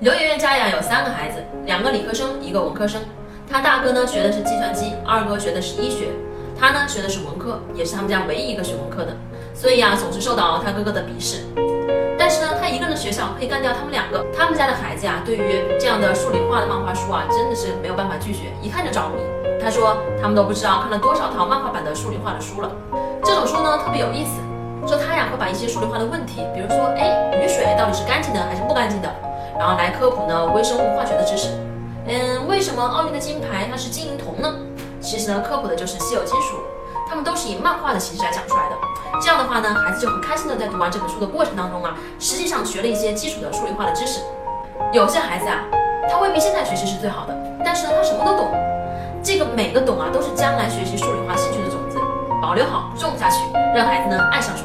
刘媛媛家呀有三个孩子，两个理科生，一个文科生。他大哥呢学的是计算机，二哥学的是医学，他呢学的是文科，也是他们家唯一一个学文科的，所以呀总是受到他哥哥的鄙视。但是呢，他一个人的学校可以干掉他们两个。他们家的孩子呀，对于这样的数理化的漫画书啊，真的是没有办法拒绝，一看就着迷。他说他们都不知道看了多少套漫画版的数理化的书了。这种书呢特别有意思，说他呀会把一些数理化的问题，比如说哎雨水到底是干净的还是不干净的。然后来科普呢微生物化学的知识，嗯，为什么奥运的金牌它是金银铜呢？其实呢科普的就是稀有金属，它们都是以漫画的形式来讲出来的。这样的话呢，孩子就很开心的在读完这本书的过程当中啊，实际上学了一些基础的数理化的知识。有些孩子啊，他未必现在学习是最好的，但是呢他什么都懂。这个每个懂啊，都是将来学习数理化兴趣的种子，保留好种下去，让孩子呢爱上。